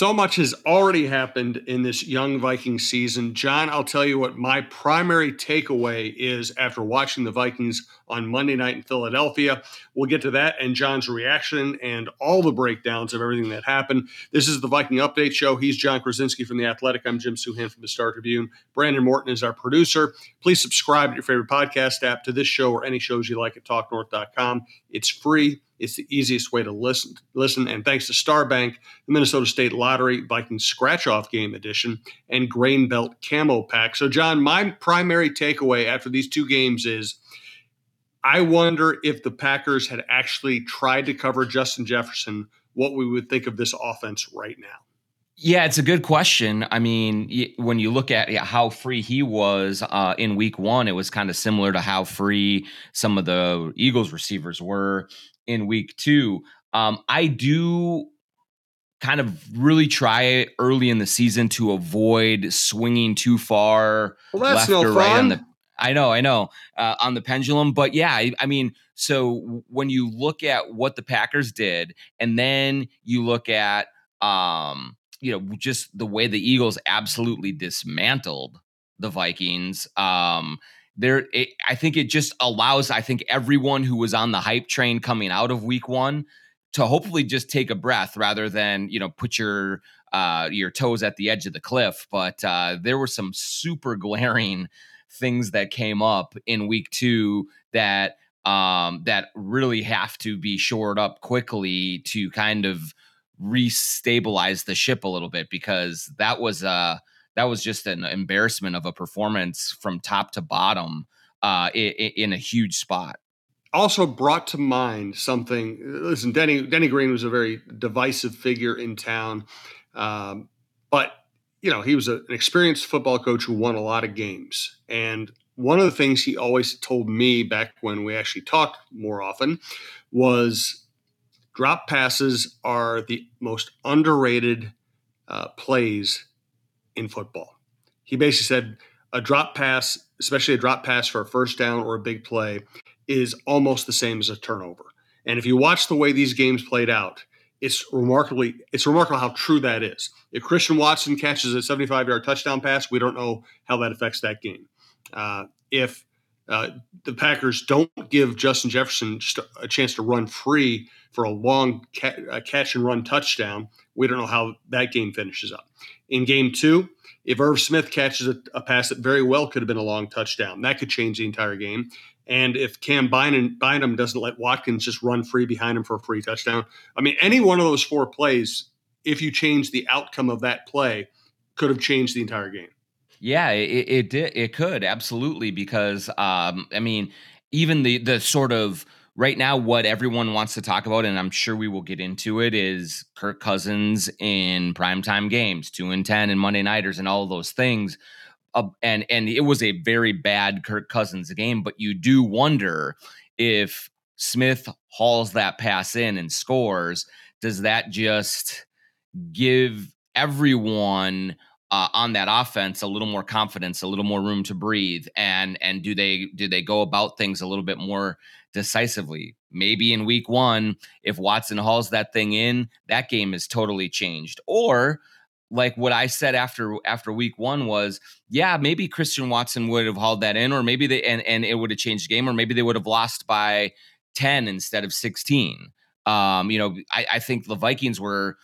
So much has already happened in this young Viking season. John, I'll tell you what my primary takeaway is after watching the Vikings on Monday night in Philadelphia. We'll get to that and John's reaction and all the breakdowns of everything that happened. This is the Viking Update Show. He's Jon Krawczynski from The Athletic. I'm Jim Souhan from The Star Tribune. Brandon Morton is our producer. Please subscribe to your favorite podcast app to this show or any shows you like at talknorth.com. It's free. It's the easiest way to listen. Listen, and thanks to Starbank, the Minnesota State Lottery Viking Scratch Off Game Edition, and Grain Belt Camo Pack. So, John, my primary takeaway after these two games is I wonder if the Packers had actually tried to cover Justin Jefferson, what we would think of this offense right now. Yeah, it's a good question. I mean, when you look at how free he was uh, in week one, it was kind of similar to how free some of the Eagles receivers were in week two. Um, I do kind of really try early in the season to avoid swinging too far well, left no or right on the. I know, I know, uh, on the pendulum, but yeah, I, I mean, so when you look at what the Packers did, and then you look at, um, you know, just the way the Eagles absolutely dismantled the Vikings. Um, there it, i think it just allows i think everyone who was on the hype train coming out of week one to hopefully just take a breath rather than you know put your uh your toes at the edge of the cliff but uh there were some super glaring things that came up in week two that um that really have to be shored up quickly to kind of restabilize the ship a little bit because that was uh that was just an embarrassment of a performance from top to bottom uh, in, in a huge spot also brought to mind something. Listen, Denny Denny Green was a very divisive figure in town, um, but you know he was a, an experienced football coach who won a lot of games. And one of the things he always told me back when we actually talked more often was drop passes are the most underrated uh, plays in football. He basically said a drop pass, especially a drop pass for a first down or a big play, is almost the same as a turnover. And if you watch the way these games played out, it's remarkably it's remarkable how true that is. If Christian Watson catches a 75 yard touchdown pass, we don't know how that affects that game. Uh, if uh, the Packers don't give Justin Jefferson a chance to run free for a long ca- catch and run touchdown, we don't know how that game finishes up. In game two, if Irv Smith catches a, a, pass that very well could have been a long touchdown, that could change the entire game. And if Cam Bynum, Bynum doesn't let Watkins just run free behind him for a free touchdown, I mean, any one of those four plays, if you change the outcome of that play, could have changed the entire game. Yeah, it, it did. It could absolutely because um, I mean, even the the sort of right now what everyone wants to talk about and i'm sure we will get into it is kirk cousins in primetime games 2 and 10 and monday nighters and all those things uh, and and it was a very bad kirk cousins game but you do wonder if smith hauls that pass in and scores does that just give everyone uh, on that offense a little more confidence, a little more room to breathe, and and do they do they go about things a little bit more decisively? Maybe in week one, if Watson hauls that thing in, that game is totally changed. Or like what I said after after week one was, yeah, maybe Christian Watson would have hauled that in, or maybe they and and it would have changed the game, or maybe they would have lost by ten instead of sixteen. Um, you know, I, I think the Vikings were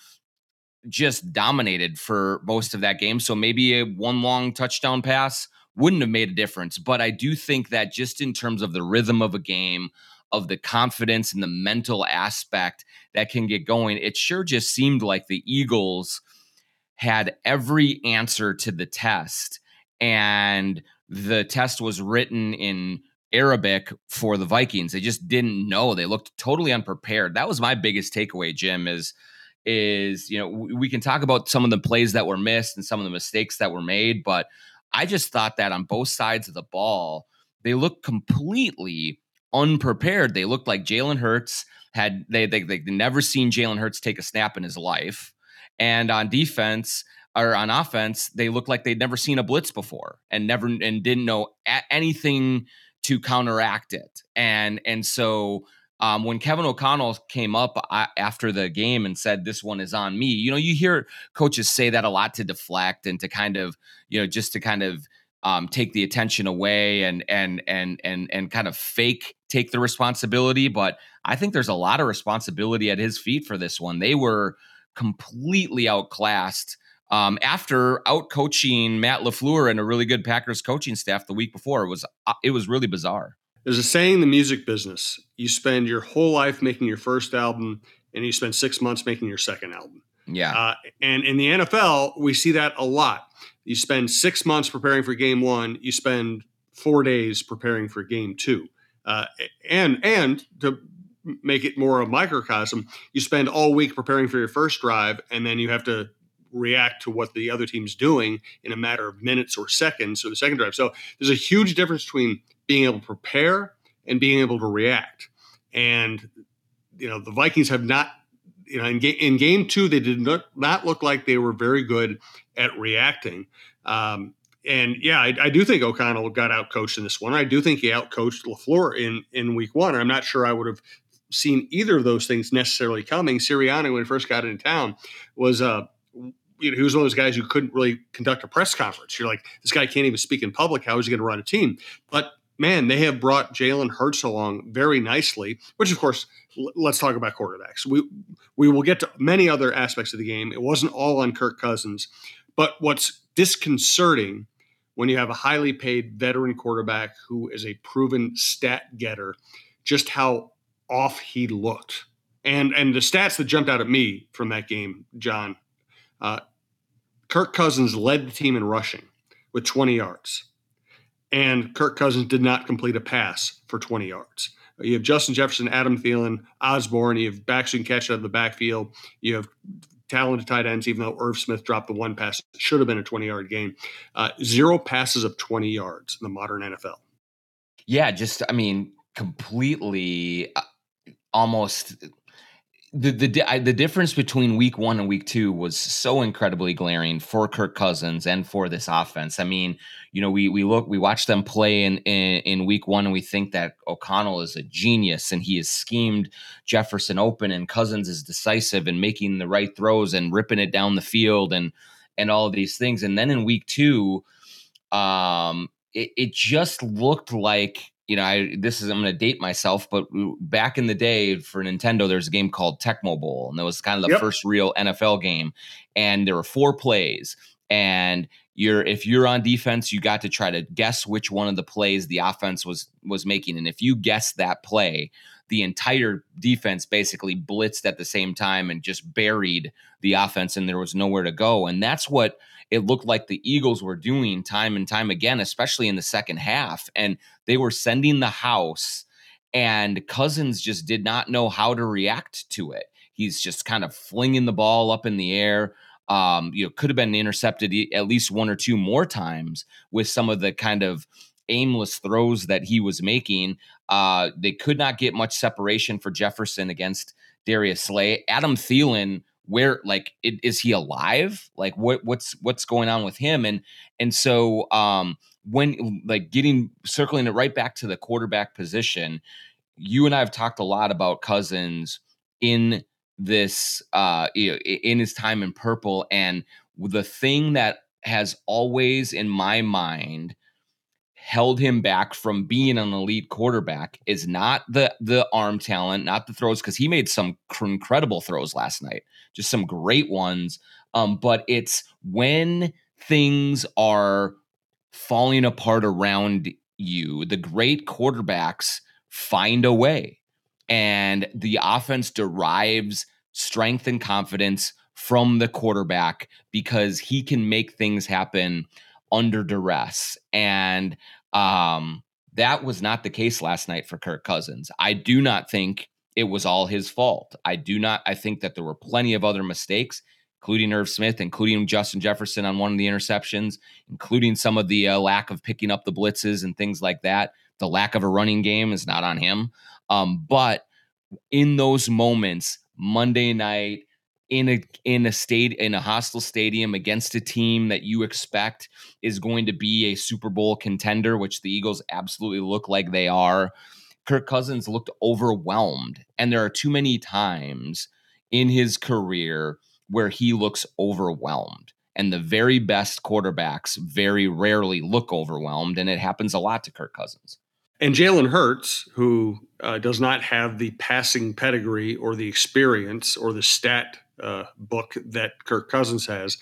just dominated for most of that game. So maybe a one long touchdown pass wouldn't have made a difference. But I do think that just in terms of the rhythm of a game, of the confidence and the mental aspect that can get going, it sure just seemed like the Eagles had every answer to the test. And the test was written in Arabic for the Vikings. They just didn't know. They looked totally unprepared. That was my biggest takeaway, Jim, is is you know we can talk about some of the plays that were missed and some of the mistakes that were made but i just thought that on both sides of the ball they looked completely unprepared. They looked like jalen hurts had they they they never seen jalen hurts take a snap in his life. And on defense or on offense they looked like they'd never seen a blitz before and never and didn't know anything to counteract it. And and so um, when Kevin O'Connell came up after the game and said, This one is on me, you know, you hear coaches say that a lot to deflect and to kind of, you know, just to kind of um, take the attention away and and and and and kind of fake take the responsibility. But I think there's a lot of responsibility at his feet for this one. They were completely outclassed um, after out coaching Matt LaFleur and a really good Packers coaching staff the week before. It was uh, it was really bizarre. There's a saying in the music business: you spend your whole life making your first album, and you spend six months making your second album. Yeah. Uh, and in the NFL, we see that a lot. You spend six months preparing for game one. You spend four days preparing for game two. Uh, and and to make it more a microcosm, you spend all week preparing for your first drive, and then you have to react to what the other team's doing in a matter of minutes or seconds or the second drive. So there's a huge difference between being able to prepare and being able to react. And you know the Vikings have not, you know, in, ga- in game two they did not not look like they were very good at reacting. Um, and yeah, I, I, do think O'Connell got out coached in this one. I do think he out coached Lafleur in in week one. I'm not sure I would have seen either of those things necessarily coming. Sirianni, when he first got into town, was uh, you know, he was one of those guys who couldn't really conduct a press conference. You're like, this guy can't even speak in public. How is he going to run a team? But man, they have brought Jalen Hurts along very nicely. Which, of course, l- let's talk about quarterbacks. We we will get to many other aspects of the game. It wasn't all on Kirk Cousins, but what's disconcerting when you have a highly paid veteran quarterback who is a proven stat getter, just how off he looked. And and the stats that jumped out at me from that game, John, uh, Kirk Cousins led the team in rushing with 20 yards, and Kirk Cousins did not complete a pass for 20 yards. You have Justin Jefferson, Adam Thielen, Osborn. You have backs who can catch out of the backfield. You have talented tight ends, even though Irv Smith dropped the one pass. It should have been a 20 yard game. Uh, zero passes of 20 yards in the modern NFL. Yeah, just, I mean, completely uh, almost the the the difference between week one and week two was so incredibly glaring for Kirk Cousins and for this offense. I mean, you know, we we look we watch them play in, in in week one and we think that O'Connell is a genius and he has schemed Jefferson open and Cousins is decisive and making the right throws and ripping it down the field and and all of these things. And then in week two, um, it, it just looked like you know, I this is I'm going to date myself, but back in the day for Nintendo, there's a game called Tecmo Bowl, and that was kind of the yep. first real NFL game. And there were four plays, and you're if you're on defense, you got to try to guess which one of the plays the offense was was making, and if you guessed that play, the entire defense basically blitzed at the same time and just buried the offense, and there was nowhere to go. And that's what it looked like the Eagles were doing time and time again, especially in the second half. And they were sending the house, and Cousins just did not know how to react to it. He's just kind of flinging the ball up in the air. Um, you know, could have been intercepted at least one or two more times with some of the kind of aimless throws that he was making. Uh, they could not get much separation for Jefferson against Darius Slay. Adam Thielen where like it, is he alive? Like what what's what's going on with him? And and so um when like getting circling it right back to the quarterback position you and i have talked a lot about cousins in this uh in his time in purple and the thing that has always in my mind held him back from being an elite quarterback is not the the arm talent, not the throws, because he made some incredible throws last night, just some great ones. Um, but it's when things are falling apart around you, the great quarterbacks find a way, and the offense derives strength and confidence from the quarterback because he can make things happen under duress. And um, that was not the case last night for Kirk Cousins. I do not think it was all his fault. I do not. I think that there were plenty of other mistakes, including Irv Smith, including Justin Jefferson on one of the interceptions, including some of the uh, lack of picking up the blitzes and things like that. The lack of a running game is not on him. Um, but in those moments, Monday night, in a in a state in a hostile stadium against a team that you expect is going to be a Super Bowl contender, which the Eagles absolutely look like they are. Kirk Cousins looked overwhelmed. And there are too many times in his career where he looks overwhelmed. And the very best quarterbacks very rarely look overwhelmed. And it happens a lot to Kirk Cousins. And Jalen Hurts, who uh, does not have the passing pedigree or the experience or the stat uh, book that Kirk Cousins has,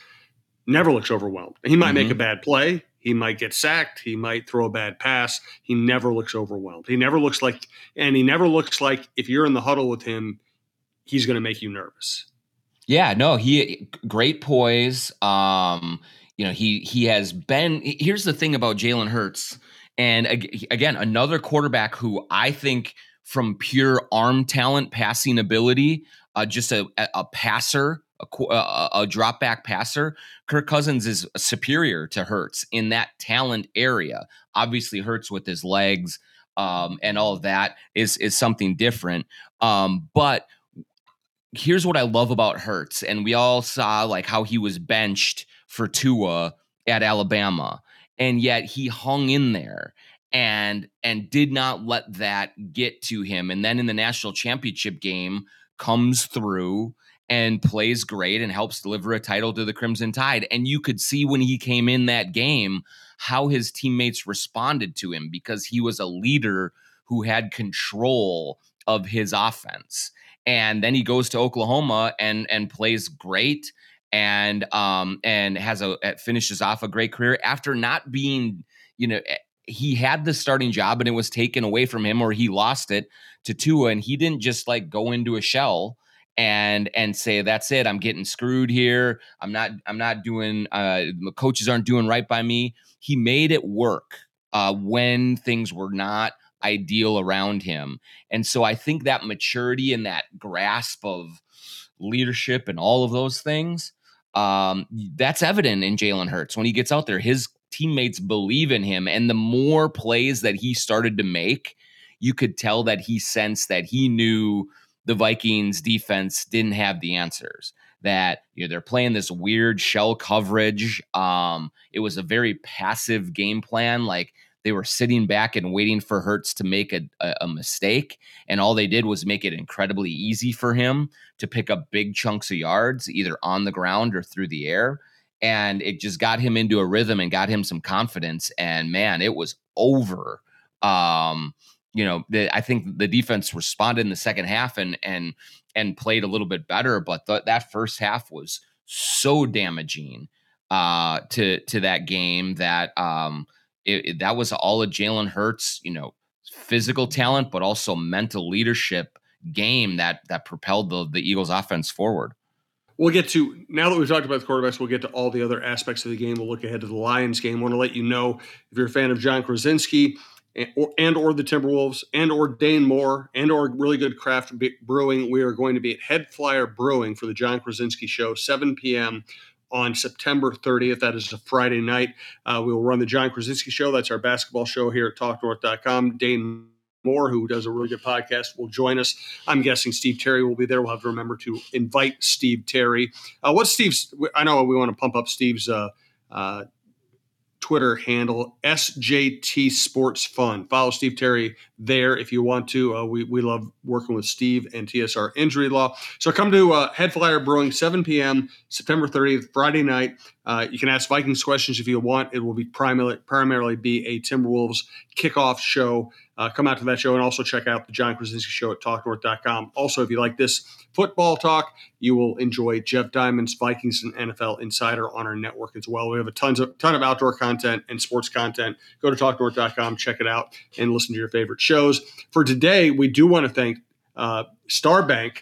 never looks overwhelmed. He might mm-hmm. make a bad play. He might get sacked. He might throw a bad pass. He never looks overwhelmed. He never looks like, and he never looks like if you're in the huddle with him, he's going to make you nervous. Yeah, no, he great poise. Um, you know, he he has been. Here's the thing about Jalen Hurts, and again, another quarterback who I think from pure arm talent, passing ability, uh, just a, a passer a, a, drop back passer, Kirk Cousins is superior to Hurts in that talent area. Obviously, Hurts with his legs um, and all of that is is something different. Um, but here's what I love about Hurts, and we all saw like how he was benched for Tua at Alabama, and yet he hung in there and and did not let that get to him. And then in the national championship game, comes through and plays great and helps deliver a title to the Crimson Tide. And you could see when he came in that game how his teammates responded to him because he was a leader who had control of his offense. And then he goes to Oklahoma and and plays great and um and has a finishes off a great career after not being, you know, he had the starting job and it was taken away from him or he lost it to Tua and he didn't just like go into a shell and and say that's it. I'm getting screwed here. I'm not i'm not doing uh the coaches aren't doing right by me. He made it work uh when things were not ideal around him. And so i think that maturity and that grasp of leadership and all of those things um that's evident in jalen hurts. When he gets out there his teammates believe in him and the more plays that he started to make you could tell that he sensed that he knew the Vikings defense didn't have the answers. That you know they're playing this weird shell coverage. Um, it was a very passive game plan. Like they were sitting back and waiting for Hurts to make a, a, a, mistake, and all they did was make it incredibly easy for him to pick up big chunks of yards, either on the ground or through the air. And it just got him into a rhythm and got him some confidence. And man, it was over. Um, you know, the, I think the defense responded in the second half and and and played a little bit better, but th- that first half was so damaging uh, to to that game that um, it, it, that was all of Jalen Hurts, you know, physical talent, but also mental leadership game that that propelled the the Eagles offense forward. We'll get to now that we've talked about the quarterbacks. We'll get to all the other aspects of the game. We'll look ahead to the Lions game. Want to let you know if you're a fan of Jon Krawczynski and or, and or the Timberwolves and or Dane Moore and or really good craft brewing. We are going to be at Head Flyer Brewing for the Jon Krawczynski Show, 7 p.m. on September 30th. That is a Friday night. Uh, we will run the Jon Krawczynski Show. That's our basketball show here at TalkNorth.com. Dane Moore, who does a really good podcast, will join us. I'm guessing Steve Terry will be there. We'll have to remember to invite Steve Terry. Uh, what's Steve's? I know we want to pump up Steve's uh, uh, Twitter handle, SJT Sports Fun. Follow Steve Terry there if you want to. Uh, we, we love working with Steve and TSR Injury Law. So come to uh, Head Flyer Brewing, 7 p.m., September 30th, Friday night. Uh, you can ask Vikings questions if you want. It will be primarily, primarily be a Timberwolves kickoff show. Uh, come out to that show and also check out the Jon Krawczynski show at talknorth.com. Also, if you like this football talk, you will enjoy Jeff Diamond's Vikings and NFL Insider on our network as well. We have a tons of ton of outdoor content and sports content. Go to talknorth.com, check it out, and listen to your favorite shows. For today, we do want to thank uh, Starbank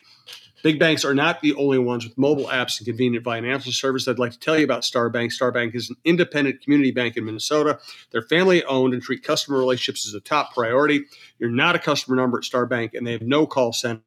Big banks are not the only ones with mobile apps and convenient financial service. I'd like to tell you about Starbank. Starbank is an independent community bank in Minnesota. They're family owned and treat customer relationships as a top priority. You're not a customer number at Starbank, and they have no call center.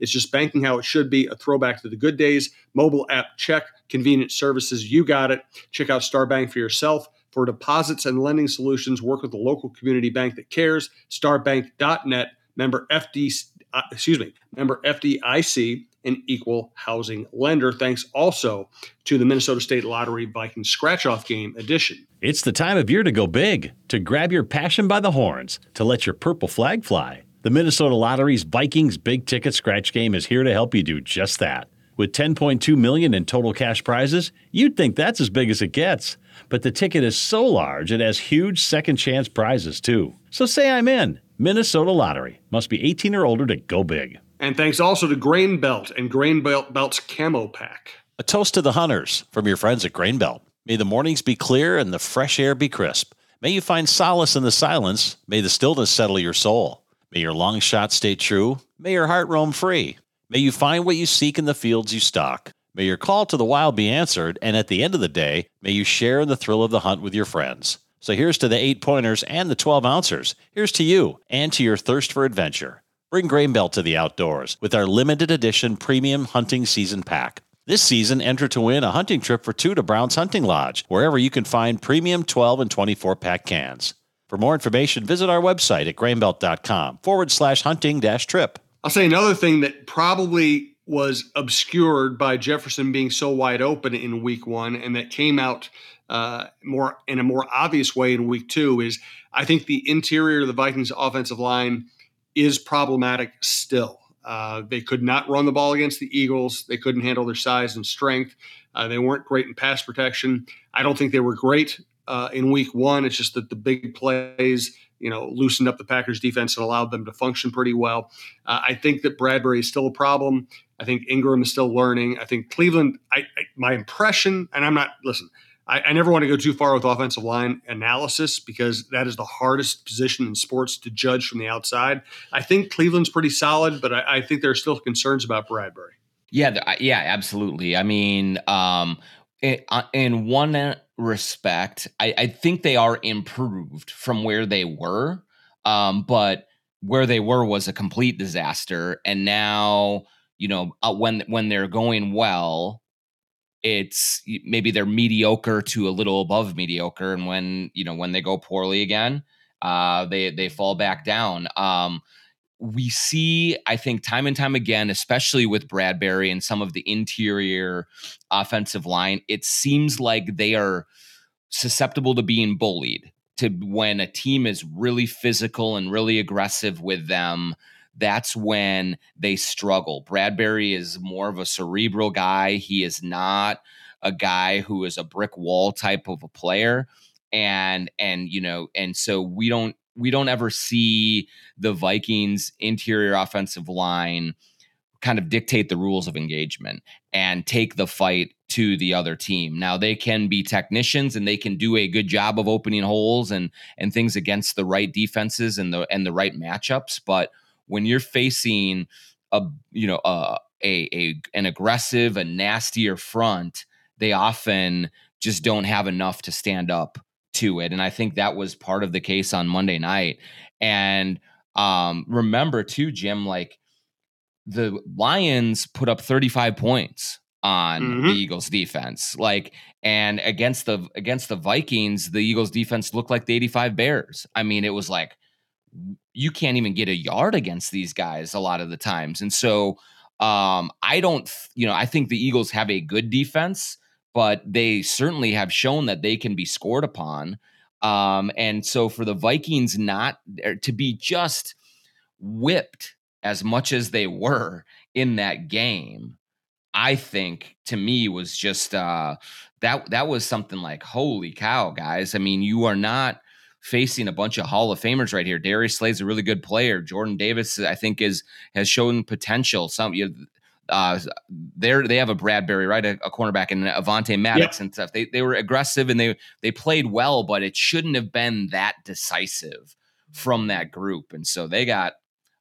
It's just banking how it should be, a throwback to the good days. Mobile app check, convenient services. You got it. Check out Starbank for yourself. For deposits and lending solutions, work with a local community bank that cares. Starbank.net, member FD, uh, excuse me, member FDIC an equal housing lender. Thanks also to the Minnesota State Lottery Viking Scratch Off Game Edition. It's the time of year to go big, to grab your passion by the horns, to let your purple flag fly. The Minnesota Lottery's Vikings big ticket scratch game is here to help you do just that. With 10.2 million in total cash prizes, you'd think that's as big as it gets. But the ticket is so large it has huge second chance prizes too. So say I'm in. Minnesota Lottery. Must be 18 or older to go big. And thanks also to Grain Belt and Grain Belt Belt's Camo Pack. A toast to the hunters from your friends at Grain Belt. May the mornings be clear and the fresh air be crisp. May you find solace in the silence. May the stillness settle your soul. May your long shot stay true. May your heart roam free. May you find what you seek in the fields you stalk. May your call to the wild be answered, and at the end of the day, may you share in the thrill of the hunt with your friends. So here's to the eight pointers and the 12 ouncers. Here's to you and to your thirst for adventure. Bring Grain Belt to the outdoors with our limited edition premium hunting season pack. This season, enter to win a hunting trip for two to Brown's Hunting Lodge, wherever you can find premium 12 and 24 pack cans. For more information, visit our website at grainbelt.com forward slash hunting dash trip. I'll say another thing that probably was obscured by Jefferson being so wide open in week one and that came out uh, more in a more obvious way in week two is I think the interior of the Vikings offensive line is problematic still. Uh, they could not run the ball against the Eagles. They couldn't handle their size and strength. Uh, they weren't great in pass protection. I don't think they were great uh, in week one. It's just that the big plays, you know, loosened up the Packers defense and allowed them to function pretty well. Uh, I think that Bradbury is still a problem. I think Ingram is still learning. I think Cleveland, I, I my impression, and I'm not, listen, I, I, never want to go too far with offensive line analysis because that is the hardest position in sports to judge from the outside. I think Cleveland's pretty solid, but I, I think there are still concerns about Bradbury. Yeah, yeah, absolutely. I mean, um, uh, in one respect, I, I, think they are improved from where they were. Um, but where they were was a complete disaster, and now you know uh, when when they're going well, it's maybe they're mediocre to a little above mediocre, and when you know when they go poorly again, uh, they they fall back down. Um, we see, I think, time and time again, especially with Bradbury and some of the interior offensive line, it seems like they are susceptible to being bullied. To when a team is really physical and really aggressive with them, that's when they struggle. Bradbury is more of a cerebral guy. He is not a guy who is a brick wall type of a player and and you know and so we don't we don't ever see the Vikings interior offensive line kind of dictate the rules of engagement and take the fight to the other team. Now they can be technicians and they can do a good job of opening holes and and things against the right defenses and the and the right matchups, but when you're facing a you know a a, a an aggressive, a nastier front, they often just don't have enough to stand up to it. And I think that was part of the case on Monday night. And um, remember too, Jim, like the Lions put up 35 points on mm-hmm. the Eagles defense. Like and against the against the Vikings, the Eagles defense looked like the 85 Bears. I mean, it was like you can't even get a yard against these guys a lot of the times. And so um I don't you know, I think the Eagles have a good defense but they certainly have shown that they can be scored upon. Um, and so for the Vikings not er, to be just whipped as much as they were in that game, I think to me was just uh, that that was something like holy cow, guys. I mean, you are not facing a bunch of Hall of Famers right here. Darius Slay's a really good player. Jordan Davis, I think, is has shown potential. Some you know, uh, they they have a Bradberry, right, a, a cornerback, and Avonte Maddox and stuff. They they were aggressive and they they played well, but it shouldn't have been that decisive from that group. And so they got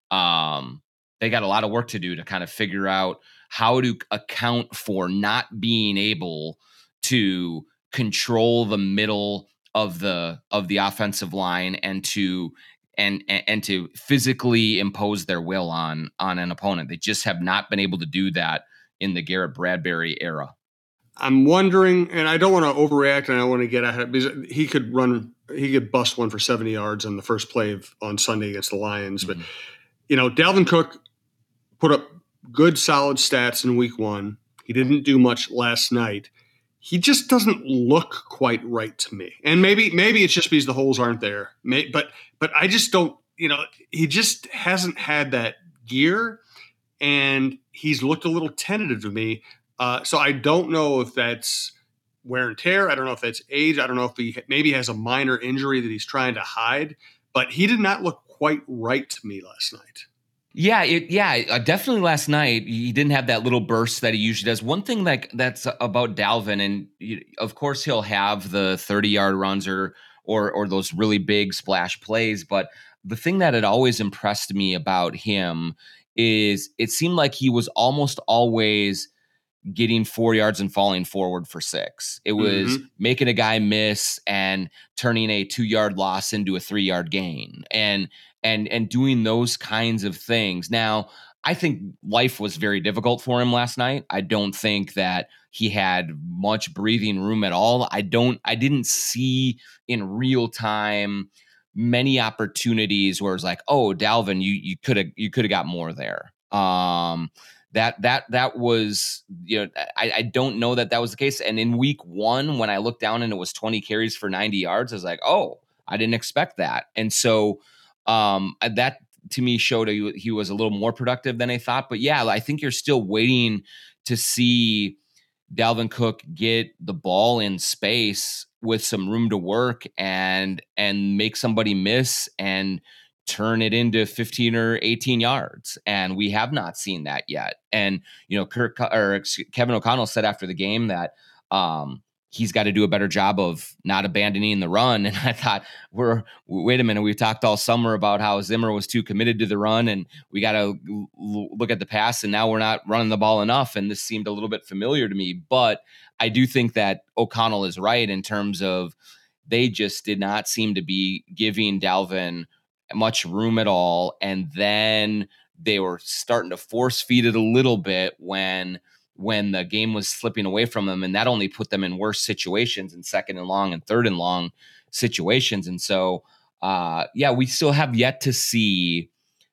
um they got a lot of work to do to kind of figure out how to account for not being able to control the middle of the of the offensive line and to and, and to physically impose their will on on an opponent. They just have not been able to do that in the Garrett Bradbury era. I'm wondering, and I don't want to overreact, and I don't want to get ahead because he could run, he could bust one for 70 yards on the first play of, on Sunday against the Lions. Mm-hmm. But you know, Dalvin Cook put up good, solid stats in Week One. He didn't do much last night he just doesn't look quite right to me. And maybe maybe it's just because the holes aren't there. May, but but I just don't. you know, he just hasn't had that gear, and he's looked a little tentative to me. Uh, so I don't know if that's wear and tear. I don't know if that's age. I don't know if he maybe has a minor injury that he's trying to hide. But he did not look quite right to me last night. Yeah, it, yeah, uh, definitely. Last night he didn't have that little burst that he usually does. One thing like that's about Dalvin, and you, of course he'll have the thirty-yard runs or or or those really big splash plays. But the thing that had always impressed me about him is it seemed like he was almost always getting four yards and falling forward for six. It was mm-hmm. making a guy miss and turning a two yard loss into a three yard gain. And and and doing those kinds of things. Now, I think life was very difficult for him last night. I don't think that he had much breathing room at all. I don't I didn't see in real time many opportunities where it's like, "Oh, Dalvin, you you could have you could have got more there." Um that that that was you know I, I don't know that that was the case and in week one when i looked down and it was 20 carries for 90 yards i was like oh i didn't expect that and so um, uh, that to me showed he, he was a little more productive than I thought. But yeah, I think you're still waiting to see Dalvin Cook get the ball in space with some room to work and and make somebody miss and turn it into 15 or 18 yards and we have not seen that yet and you know Kirk or Kevin O'Connell said after the game that um he's got to do a better job of not abandoning the run. And I thought, we're wait a minute, we talked all summer about how Zimmer was too committed to the run, and we got to look at the pass, and now we're not running the ball enough. And this seemed a little bit familiar to me, but I do think that O'Connell is right in terms of they just did not seem to be giving Dalvin much room at all, and then they were starting to force feed it a little bit when when the game was slipping away from them. And that only put them in worse situations in second and long and third and long situations. And so, uh, yeah, we still have yet to see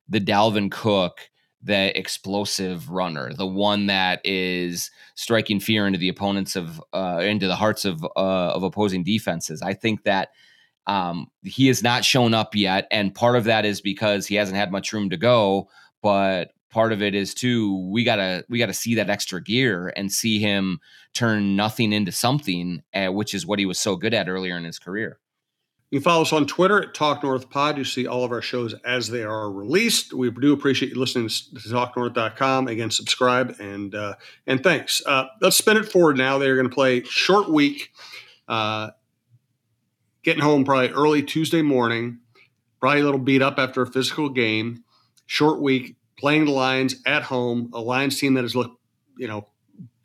the Dalvin Cook, the explosive runner, the one that is striking fear into the opponents of, uh, into the hearts of, uh, of opposing defenses. I think that. Um, he has not shown up yet, and part of that is because he hasn't had much room to go. But part of it is too we gotta we gotta see that extra gear and see him turn nothing into something uh, which is what he was so good at earlier in his career. You can follow us on twitter at talk north pod. You see all of our shows as they are released. We do appreciate you listening to talknorth.com again subscribe and uh, and thanks. Uh, let's spin it forward now. They're going to play short week uh, getting home probably early tuesday morning. Probably a little beat up after a physical game. Short week playing the Lions at home, a Lions team that has looked, you know,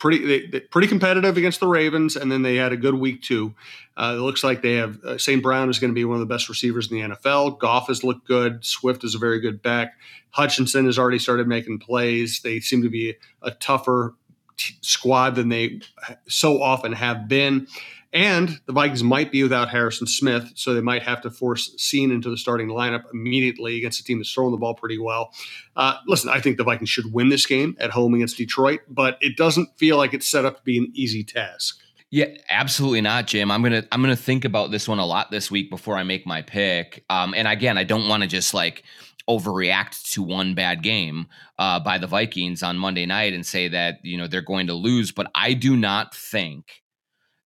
pretty they, pretty competitive against the Ravens, and then they had a good week too. Uh, it looks like they have uh, St. Brown is going to be one of the best receivers in the NFL. Goff has looked good. Swift is a very good back. Hutchinson has already started making plays. They seem to be a tougher t- squad than they so often have been. And the Vikings might be without Harrison Smith, so they might have to force Cine into the starting lineup immediately against a team that's throwing the ball pretty well. Uh, listen, I think the Vikings should win this game at home against Detroit, but it doesn't feel like it's set up to be an easy task. Yeah, absolutely not, Jim. I'm gonna I'm gonna think about this one a lot this week before I make my pick. Um, and again, I don't want to just like overreact to one bad game uh, by the Vikings on Monday night and say that you know they're going to lose. But I do not think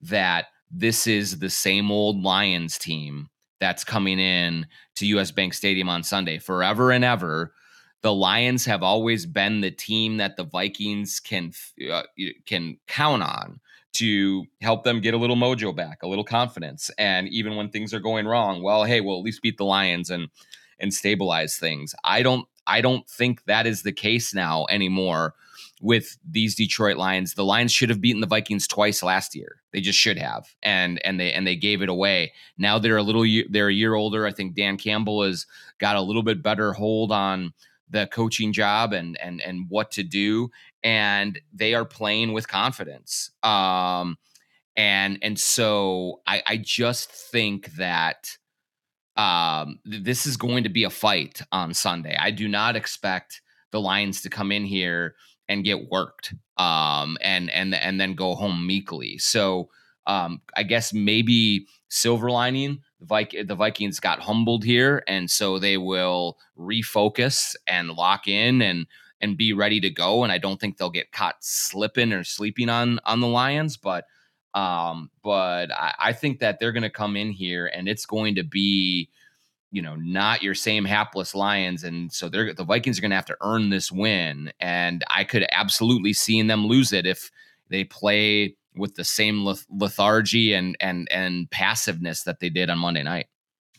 that this is the same old Lions team that's coming in to US Bank Stadium on Sunday forever and ever. The Lions have always been the team that the Vikings can uh, can count on to help them get a little mojo back, a little confidence, and even when things are going wrong, well, hey, we'll at least beat the Lions and and stabilize things. I don't I don't think that is the case now anymore with these Detroit Lions. The Lions should have beaten the Vikings twice last year. They just should have, and and they and they gave it away. Now they're a little they're a year older. I think Dan Campbell has got a little bit better hold on the coaching job and and and what to do, and they are playing with confidence. Um, and and so I I just think that um this is going to be a fight on Sunday. I do not expect the Lions to come in here and get worked um, and and and then go home meekly. So um, I guess maybe silver lining the, Vic- the Vikings got humbled here, and so they will refocus and lock in and and be ready to go. And I don't think they'll get caught slipping or sleeping on on the Lions, but um, but I, I think that they're going to come in here and it's going to be you know, not your same hapless Lions, and so they're the Vikings are going to have to earn this win. And I could absolutely see them lose it if they play with the same lethargy and and and passiveness that they did on Monday night.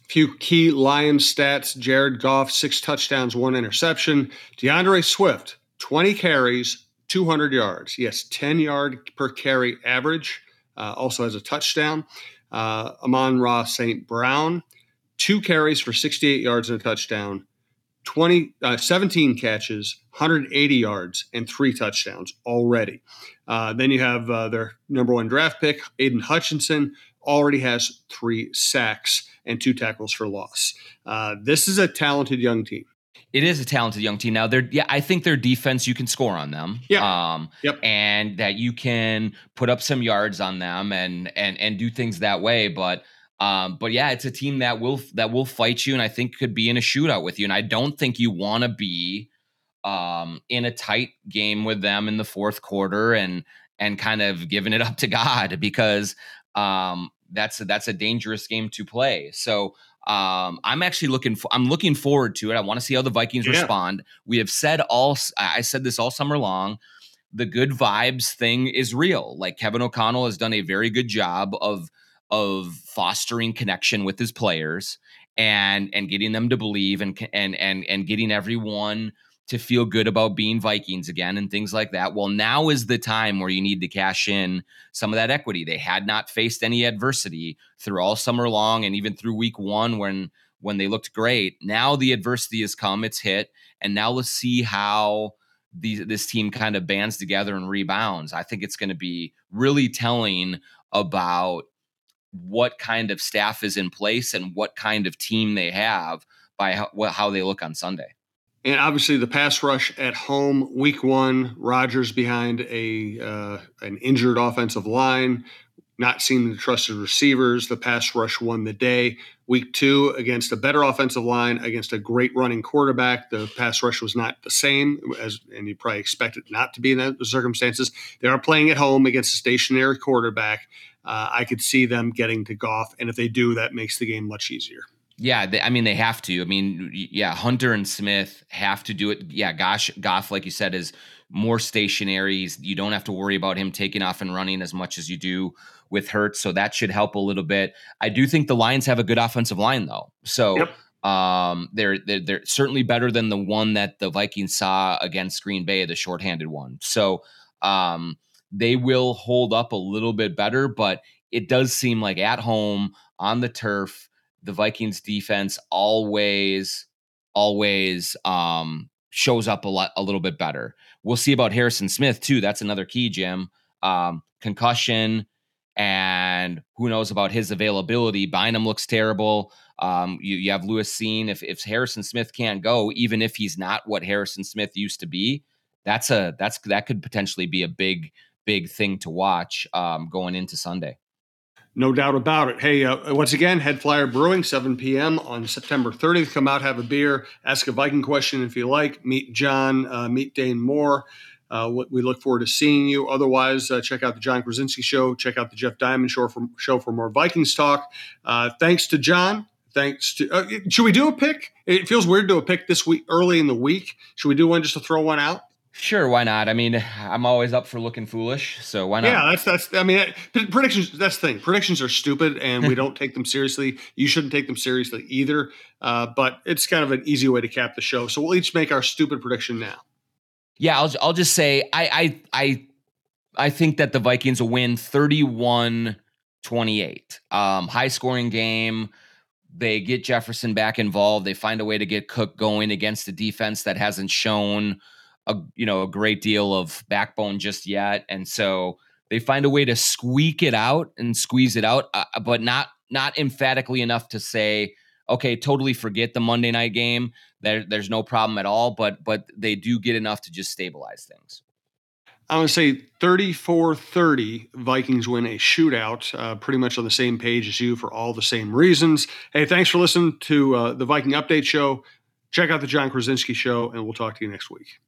Few key Lions stats: Jared Goff six touchdowns, one interception. D'Andre Swift twenty carries, two hundred yards. Yes, ten yard per carry average. Uh, also has a touchdown. Uh, Amon-Ra St. Brown two carries for 68 yards and a touchdown, 20, uh, 17 catches, 180 yards, and three touchdowns already. Uh, then you have uh, their number one draft pick, Aidan Hutchinson, already has three sacks and two tackles for loss. Uh, this is a talented young team. It is a talented young team. Now, they're yeah, I think their defense you can score on them. Yeah. Um, yep. And that you can put up some yards on them and and and do things that way. But um, but yeah, it's a team that will that will fight you, and I think could be in a shootout with you. And I don't think you want to be um, in a tight game with them in the fourth quarter and and kind of giving it up to God because um, that's a, that's a dangerous game to play. So um, I'm actually looking for I'm looking forward to it. I want to see how the Vikings yeah. respond. We have said all I said this all summer long. The good vibes thing is real. Like Kevin O'Connell has done a very good job of of fostering connection with his players and and getting them to believe and and and and getting everyone to feel good about being Vikings again and things like that. Well, now is the time where you need to cash in some of that equity. They had not faced any adversity through all summer long and even through week 1 when when they looked great. Now the adversity has come, it's hit, and now let's see how these, this team kind of bands together and rebounds. I think it's going to be really telling about what kind of staff is in place and what kind of team they have by how, how they look on Sunday. And obviously, the pass rush at home, week one, Rodgers behind a uh, an injured offensive line, not seeing the trusted receivers. The pass rush won the day. Week two, against a better offensive line, against a great running quarterback, the pass rush was not the same as, and you probably expect it not to be in those circumstances. They are playing at home against a stationary quarterback uh, I could see them getting to Goff, and if they do, that makes the game much easier. Yeah, they, I mean they have to. I mean, yeah, Hunter and Smith have to do it. Yeah, gosh, Goff, like you said, is more stationary. You don't have to worry about him taking off and running as much as you do with Hurts, so that should help a little bit. I do think the Lions have a good offensive line though, so. Yep. Um, they're, they're they're certainly better than the one that the Vikings saw against Green Bay, the shorthanded one. So, um, they will hold up a little bit better, but it does seem like at home on the turf, the Vikings defense always, always um, shows up a lot, a little bit better. We'll see about Harrison Smith too. That's another key, Jim. Um, concussion, and who knows about his availability. Bynum looks terrible. Um, you, you have Lewis Cine If if Harrison Smith can't go, even if he's not what Harrison Smith used to be, that's a that's that could potentially be a big big thing to watch um, going into Sunday. No doubt about it. Hey, uh, once again, Head Flyer Brewing, 7 p.m. on September 30th. Come out, have a beer, ask a Viking question if you like. Meet John, uh, meet Dane Moore. Uh, we look forward to seeing you. Otherwise, uh, check out the Jon Krawczynski Show. Check out the Jeff Diamond Show for, show for more Vikings talk. Uh, thanks to John. Thanks to. Uh, should we do a pick? It feels weird to do a pick this week, early in the week. Should we do one just to throw one out? Sure, why not? I mean, I'm always up for looking foolish, so why not? Yeah, that's that's. I mean, predictions. That's the thing. Predictions are stupid, and we don't take them seriously. You shouldn't take them seriously either. Uh, but it's kind of an easy way to cap the show. So we'll each make our stupid prediction now. Yeah, I'll I'll just say I I I I think that the Vikings will win 31-28. Um, high scoring game. They get Jefferson back involved. They find a way to get Cook going against a defense that hasn't shown a you know a great deal of backbone just yet, and so they find a way to squeak it out and squeeze it out, uh, uh, but not not emphatically enough to say, okay, totally forget the Monday night game. There, there's no problem at all, but but they do get enough to just stabilize things. I'm going to say 34 30. Vikings win a shootout, uh, pretty much on the same page as you for all the same reasons. Hey, thanks for listening to uh, the Viking Update Show. Check out the Jon Krawczynski Show, and we'll talk to you next week.